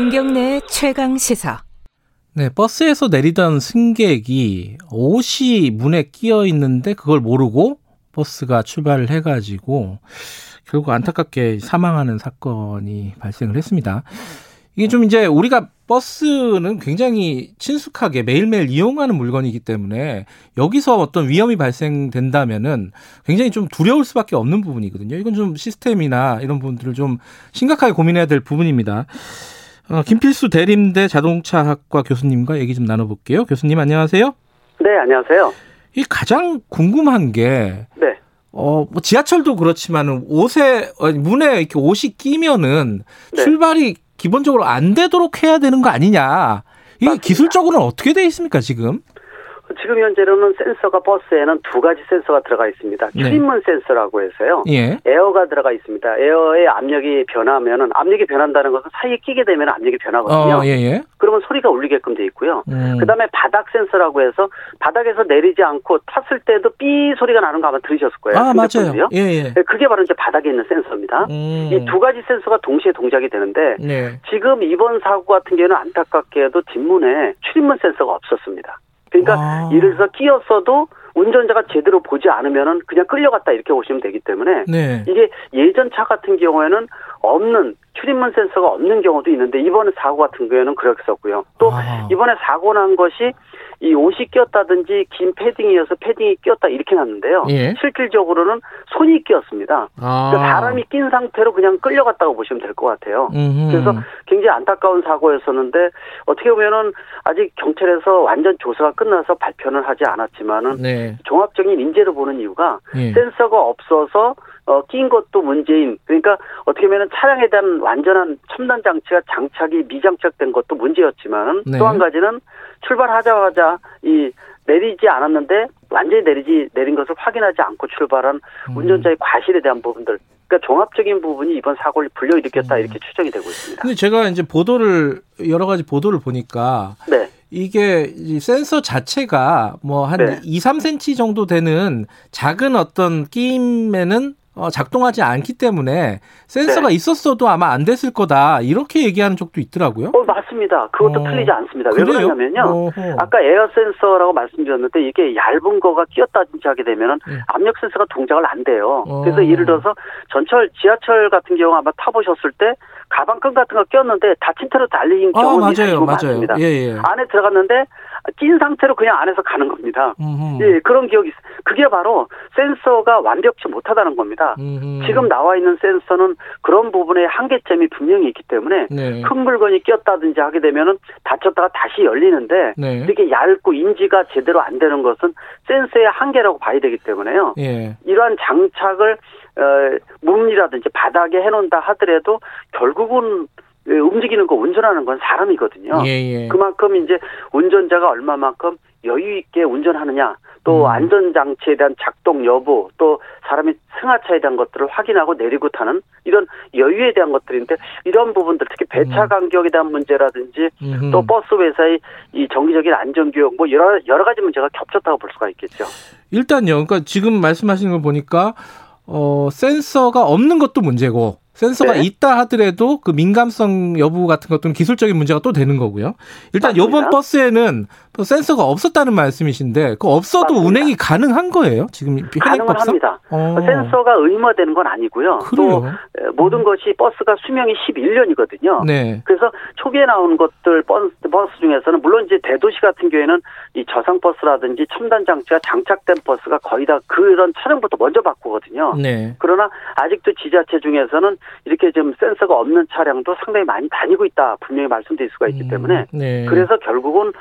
김경래 최강 시사. 네, 버스에서 내리던 승객이 옷이 문에 끼어 있는데 그걸 모르고 버스가 출발을 해가지고 결국 안타깝게 사망하는 사건이 발생을 했습니다. 이게 좀 이제 우리가 버스는 굉장히 친숙하게 매일매일 이용하는 물건이기 때문에 여기서 어떤 위험이 발생된다면은 굉장히 좀 두려울 수밖에 없는 부분이거든요. 이건 좀 시스템이나 이런 부분들을 좀 심각하게 고민해야 될 부분입니다. 어, 김필수 대림대 자동차학과 교수님과 얘기 좀 나눠볼게요. 교수님 안녕하세요. 네, 안녕하세요. 이 가장 궁금한 게 네. 어, 뭐 지하철도 그렇지만은 옷에 문에 이렇게 옷이 끼면은 네. 출발이 기본적으로 안 되도록 해야 되는 거 아니냐. 이게 맞습니다. 기술적으로는 어떻게 돼 있습니까, 지금? 지금 현재로는 센서가 버스에는 두 가지 센서가 들어가 있습니다. 네. 출입문 센서라고 해서요. 예. 에어가 들어가 있습니다. 에어의 압력이 변하면은 압력이 변한다는 것은 사이에 끼게 되면 압력이 변하거든요. 어, 예, 예. 그러면 소리가 울리게끔 돼 있고요. 음. 그다음에 바닥 센서라고 해서 바닥에서 내리지 않고 탔을 때도 삐 소리가 나는 거 아마 들으셨을 거예요. 아, 맞아요. 예, 예. 네, 그게 바로 이제 바닥에 있는 센서입니다. 음. 이두 가지 센서가 동시에 동작이 되는데 네. 지금 이번 사고 같은 경우는 안타깝게도 뒷문에 출입문 센서가 없었습니다. 그러니까 아. 예를 들어서 끼었어도 운전자가 제대로 보지 않으면은 그냥 끌려갔다 이렇게 보시면 되기 때문에 네. 이게 예전 차 같은 경우에는 없는 출입문 센서가 없는 경우도 있는데 이번에 사고 같은 경우에는 그랬었고요. 또 아. 이번에 사고 난 것이 이 옷이 끼었다든지 긴 패딩이어서 패딩이 끼었다 이렇게 났는데요. 예. 실질적으로는 손이 끼었습니다. 아. 그러니까 사람이 낀 상태로 그냥 끌려갔다고 보시면 될 것 같아요. 음흠. 그래서 굉장히 안타까운 사고였었는데 어떻게 보면은 아직 경찰에서 완전 조사가 끝나서 발표는 하지 않았지만은 네. 종합적인 인재로 보는 이유가 예. 센서가 없어서 어, 낀 것도 문제인 그러니까 어떻게 보면 차량에 대한 완전한 첨단 장치가 장착이 미장착된 것도 문제였지만 네. 또한 가지는 출발하자마자 이 내리지 않았는데 완전히 내리지 내린 것을 확인하지 않고 출발한 음. 운전자의 과실에 대한 부분들 그러니까 종합적인 부분이 이번 사고를 불러일으켰다 이렇게 추정이 되고 있습니다. 음. 근데 제가 이제 보도를 여러 가지 보도를 보니까 네. 이게 이 센서 자체가 뭐한 네. 2, 3cm 정도 되는 작은 어떤 끼임에는 어, 작동하지 않기 때문에 센서가 네. 있었어도 아마 안 됐을 거다 이렇게 얘기하는 쪽도 있더라고요. 어 맞습니다. 그것도 어, 틀리지 않습니다. 왜 그래요? 그러냐면요. 어허. 아까 에어 센서라고 말씀드렸는데 이게 얇은 거가 끼었다든지 하게 되면은 네. 압력 센서가 동작을 안 돼요. 어. 그래서 예를 들어서 전철 지하철 같은 경우 아마 타보셨을 때 가방끈 같은 거 꼈는데 닫힌 채로 달리는 아 경우는 맞아요, 맞아요. 많습니다. 예 예. 안에 들어갔는데 낀 상태로 그냥 안에서 가는 겁니다. 음흠. 예, 그런 기억이 있- 그게 바로 센서가 완벽치 못하다는 겁니다. 음흠. 지금 나와 있는 센서는 그런 부분에 한계점이 분명히 있기 때문에 네. 큰 물건이 끼었다든지 하게 되면은 닫혔다가 다시 열리는데 네. 이렇게 얇고 인지가 제대로 안 되는 것은 센서의 한계라고 봐야 되기 때문에요. 예. 이러한 장착을 어, 문이라든지 바닥에 해놓는다 하더라도 결국은 어, 움직이는 거 운전하는 건 사람이거든요. 예, 예. 그만큼 이제 운전자가 얼마만큼 여유 있게 운전하느냐, 또 음. 안전장치에 대한 작동 여부, 또 사람이 승하차에 대한 것들을 확인하고 내리고 타는 이런 여유에 대한 것들인데 이런 부분들 특히 배차 음. 간격에 대한 문제라든지 음흠. 또 버스 회사의 이 정기적인 안전교육 뭐 여러 여러 가지 문제가 겹쳤다고 볼 수가 있겠죠. 일단요. 그러니까 지금 말씀하시는 걸 보니까 어 센서가 없는 것도 문제고 센서가 네. 있다 하더라도 그 민감성 여부 같은 것들은 기술적인 문제가 또 되는 거고요. 일단 맞습니다. 요번 버스에는 또 센서가 없었다는 말씀이신데 그 없어도 맞습니다. 운행이 가능한 거예요? 지금 가능은 현행법상? 합니다. 어. 센서가 의무화되는 건 아니고요. 그래요? 또 에, 모든 것이 버스가 수명이 11년이거든요. 네. 그래서 초기에 나온 것들 버스, 버스 중에서는 물론 이제 대도시 같은 경우에는 이 저상 버스라든지 첨단 장치가 장착된 버스가 거의 다 그런 차량부터 먼저 바꾸거든요. 네. 그러나 아직도 지자체 중에서는 이렇게 좀 센서가 없는 차량도 상당히 많이 다니고 있다 분명히 말씀드릴 수가 있기 때문에 음, 네. 그래서 결국은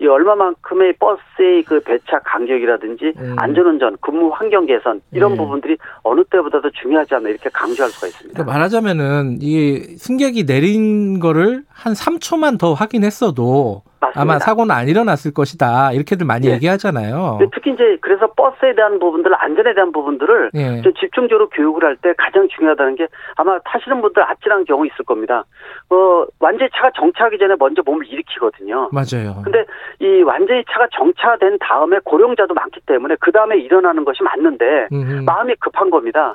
이 얼마만큼의 버스의 그 배차 간격이라든지 음. 안전운전, 근무 환경 개선 이런 네. 부분들이 어느 때보다도 중요하지 않나 이렇게 강조할 수가 있습니다. 그러니까 말하자면은 이 승객이 내린 거를 한 3초만 더 확인했어도 맞습니다. 아마 사고는 안 일어났을 것이다. 이렇게들 많이 네. 얘기하잖아요. 특히 이제 그래서 버스에 대한 부분들, 안전에 대한 부분들을 예. 좀 집중적으로 교육을 할 때 가장 중요하다는 게 아마 타시는 분들 아찔한 경우 있을 겁니다. 어, 완전히 차가 정차하기 전에 먼저 몸을 일으키거든요. 맞아요. 근데 이 완전히 차가 정차된 다음에 고령자도 많기 때문에 그 다음에 일어나는 것이 맞는데 음흠. 마음이 급한 겁니다.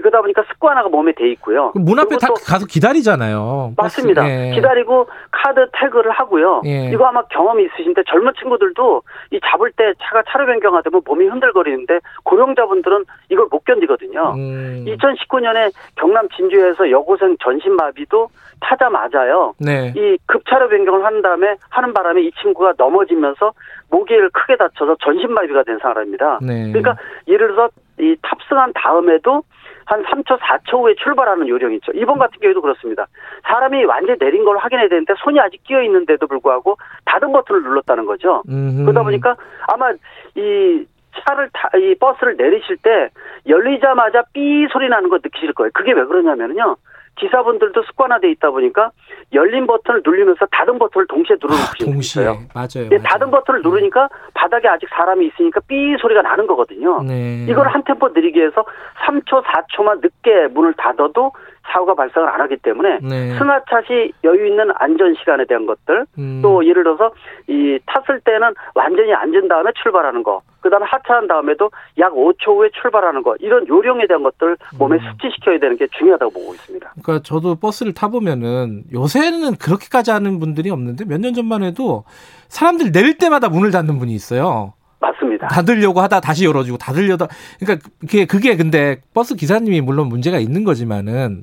그러다 보니까 습관화가 몸에 돼 있고요. 문 앞에 다또 가서 기다리잖아요. 맞습니다. 예. 기다리고 카드 태그를 하고요. 예. 이거 아마 경험이 있으신데 젊은 친구들도 이 잡을 때 차가 차로 변경하다면 몸이 흔들거리는데 고령자분들은 이걸 못 견디거든요. 음. 2019년에 경남 진주에서 여고생 전신마비도 타자마자요. 네. 이 급차로 변경을 한 다음에 하는 바람에 이 친구가 넘어지면서 목에를 크게 다쳐서 전신마비가 된 사람입니다. 네. 그러니까 예를 들어서 이 탑승한 다음에도 한 3초, 4초 후에 출발하는 요령이 있죠. 이번 같은 경우도 그렇습니다. 사람이 완전히 내린 걸 확인해야 되는데 손이 아직 끼어 있는데도 불구하고 닫은 버튼을 눌렀다는 거죠. 음흠. 그러다 보니까 아마 이 차를 타, 이 버스를 내리실 때 열리자마자 삐 소리 나는 거 느끼실 거예요. 그게 왜 그러냐면요. 기사분들도 습관화돼 있다 보니까 열린 버튼을 누르면서 닫은 버튼을 동시에 누르는 아, 분이 동시에 있어요. 맞아요. 예, 맞아요. 닫은 버튼을 누르니까 바닥에 아직 사람이 있으니까 삐 소리가 나는 거거든요. 네. 이걸 한 템포 느리게 해서 3초, 4초만 늦게 문을 닫아도 사고가 발생을 안 하기 때문에 네. 승하차시 여유 있는 안전 시간에 대한 것들 음. 또 예를 들어서 이 탔을 때는 완전히 앉은 다음에 출발하는 거 그다음에 하차한 다음에도 약 5초 후에 출발하는 거 이런 요령에 대한 것들 몸에 음. 숙지시켜야 되는 게 중요하다고 보고 있습니다. 그러니까 저도 버스를 타 보면은 요새는 그렇게까지 하는 분들이 없는데 몇 년 전만 해도 사람들 내릴 때마다 문을 닫는 분이 있어요. 맞습니다. 닫으려고 하다 다시 열어주고 닫으려다 그러니까 그게 그게 근데 버스 기사님이 물론 문제가 있는 거지만은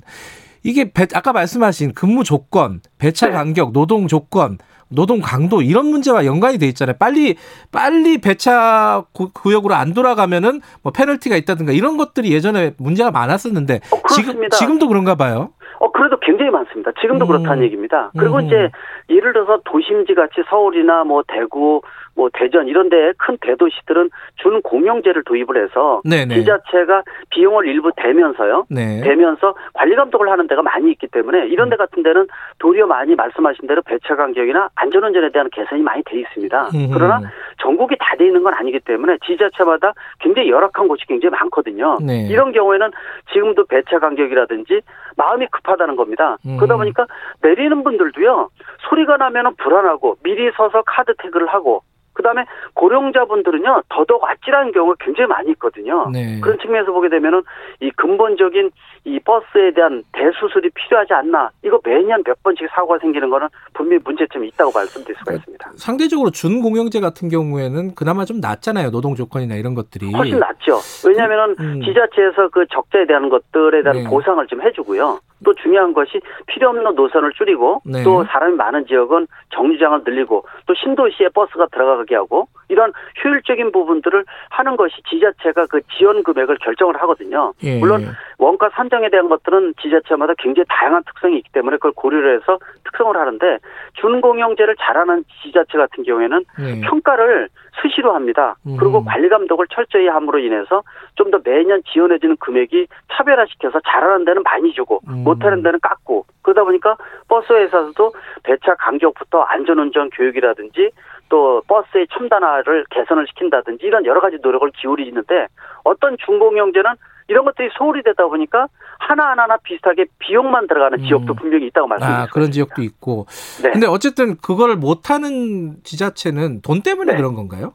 이게 배- 아까 말씀하신 근무 조건, 배차 네. 간격, 노동 조건, 노동 강도 이런 문제와 연관이 돼 있잖아요. 빨리 빨리 배차 구- 구역으로 안 돌아가면은 뭐 페널티가 있다든가 이런 것들이 예전에 문제가 많았었는데 어, 지금. 지금도 그런가 봐요. 어, 그래도 굉장히 많습니다. 지금도 음. 그렇다는 얘기입니다. 그리고 음. 이제 예를 들어서 도심지 같이 서울이나 뭐 대구, 뭐 대전 이런 데 큰 대도시들은 준 공영제를 도입을 해서 네네. 지자체가 비용을 일부 대면서요. 네. 대면서 관리 감독을 하는 데가 많이 있기 때문에 이런 데 같은 데는 도리어 많이 말씀하신 대로 배차 간격이나 안전운전에 대한 개선이 많이 돼 있습니다. 음흠. 그러나 전국이 다 돼 있는 건 아니기 때문에 지자체마다 굉장히 열악한 곳이 굉장히 많거든요. 네. 이런 경우에는 지금도 배차 간격이라든지 마음이 급하다는 겁니다. 음. 그러다 보니까 내리는 분들도요 소리가 나면은 불안하고 미리 서서 카드 태그를 하고 그다음에 고령자분들은요 더더욱 아찔한 경우가 굉장히 많이 있거든요. 네. 그런 측면에서 보게 되면은 이 근본적인 이 버스에 대한 대수술이 필요하지 않나 이거 매년 몇 번씩 사고가 생기는 거는 분명히 문제점이 있다고 말씀드릴 수가 있습니다. 상대적으로 준공영제 같은 경우에는 그나마 좀 낫잖아요. 노동 조건이나 이런 것들이. 훨씬 낫죠. 왜냐하면은 음. 지자체에서 그 적자에 대한 것들에 대한 네. 보상을 좀 해주고요. 또 중요한 것이 필요 없는 노선을 줄이고 네. 또 사람이 많은 지역은 정류장을 늘리고 또 신도시에 버스가 들어가게 하고 이런 효율적인 부분들을 하는 것이 지자체가 그 지원 금액을 결정을 하거든요. 예. 물론 원가 산정에 대한 것들은 지자체마다 굉장히 다양한 특성이 있기 때문에 그걸 고려를 해서 특성을 하는데 준공영제를 잘하는 지자체 같은 경우에는 네. 평가를 수시로 합니다. 음. 그리고 관리 감독을 철저히 함으로 인해서 좀 더 매년 지원해주는 금액이 차별화시켜서 잘하는 데는 많이 주고 음. 못하는 데는 깎고 그러다 보니까 버스 회사에서도 배차 간격부터 안전운전 교육이라든지 또 버스의 첨단화를 개선을 시킨다든지 이런 여러 가지 노력을 기울이는데 어떤 준공영제는 이런 것들이 소홀히 되다 보니까 하나하나 비슷하게 비용만 들어가는 음. 지역도 분명히 있다고 말씀드립니다. 아, 그런 지역도 있고. 네. 근데 어쨌든 그걸 못하는 지자체는 돈 때문에 네. 그런 건가요?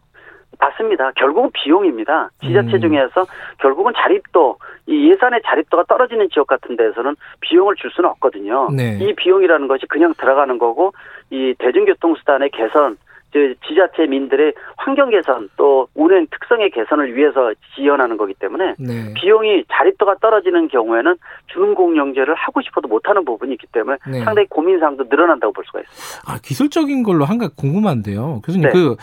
맞습니다. 결국은 비용입니다. 지자체 음. 중에서 결국은 자립도 이 예산의 자립도가 떨어지는 지역 같은 데서는 비용을 줄 수는 없거든요. 네. 이 비용이라는 것이 그냥 들어가는 거고 이 대중교통 수단의 개선 즉 지자체 민들의 환경 개선 또 운행 특성의 개선을 위해서 지원하는 거기 때문에 네. 비용이 자립도가 떨어지는 경우에는 준공영제를 하고 싶어도 못하는 부분이 있기 때문에 네. 상당히 고민사항도 늘어난다고 볼 수가 있습니다. 아, 기술적인 걸로 한 가지 궁금한데요. 교수님, 네. 그,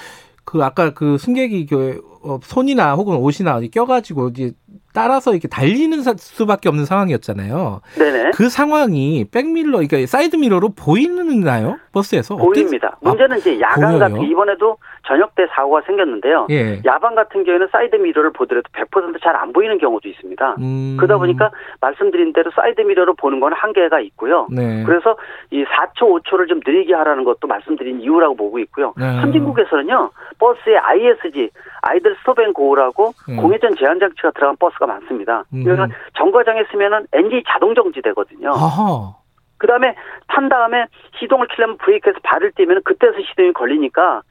그 아까 그 승객이 그 어, 손이나 혹은 옷이나 껴가지고 이제 따라서 이렇게 달리는 사- 수밖에 없는 상황이었잖아요. 네네. 그 상황이 백밀러, 그러니까 사이드 미러로 보이나요? 버스에서? 보입니다. 어땠- 문제는 이제 야간 보여요? 같은 이번에도 저녁 때 사고가 생겼는데요. 예. 야간 같은 경우에는 사이드 미러를 보더라도 100%잘 안 보이는 경우도 있습니다. 음. 그러다 보니까 말씀드린 대로 사이드 미러로 보는 건 한계가 있고요. 네. 그래서 이 4초, 5초를 좀 느리게 하라는 것도 말씀드린 이유라고 보고 있고요. 네. 선진국에서는요, 버스에 ISG, idle stop and go라고 음. 공회전 제한 장치가 들어간 버스 가 많습니다. 음. 그래서 정거장에 서면은 엔진이 자동 정지되거든요. 아하. 그 다음에 탄 다음에 시동을 키려면 브레이크에서 발을 떼면 그때서 시동이 걸리니까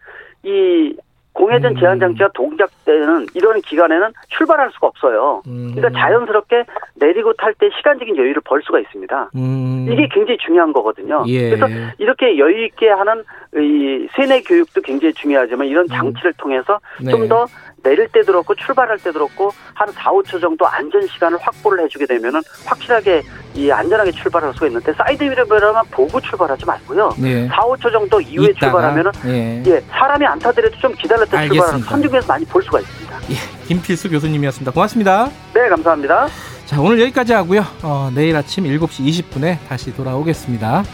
이 공회전 음. 제한 장치가 동작되는 이런 기간에는 출발할 수가 없어요. 음. 그러니까 자연스럽게 내리고 탈 때 시간적인 여유를 벌 수가 있습니다. 음. 이게 굉장히 중요한 거거든요. 예. 그래서 이렇게 여유 있게 하는 이 세뇌 교육도 굉장히 중요하지만 이런 장치를 통해서 음. 네. 좀더 내릴 때도 그렇고 출발할 때도 그렇고 한 4, 5초 정도 안전 시간을 확보를 해주게 되면은 확실하게 이 안전하게 출발할 수가 있는데 사이드 미러만 보고 출발하지 말고요. 네. 4, 5초 정도 이후에 출발하면은 예. 예 사람이 안 타더라도 좀 기다렸다 출발하는 알겠습니다. 선진국에서 많이 볼 수가 있습니다. 예. 김필수 교수님이었습니다. 고맙습니다. 네 감사합니다. 자, 오늘 여기까지 하고요. 어, 내일 아침 7시 20분에 다시 돌아오겠습니다.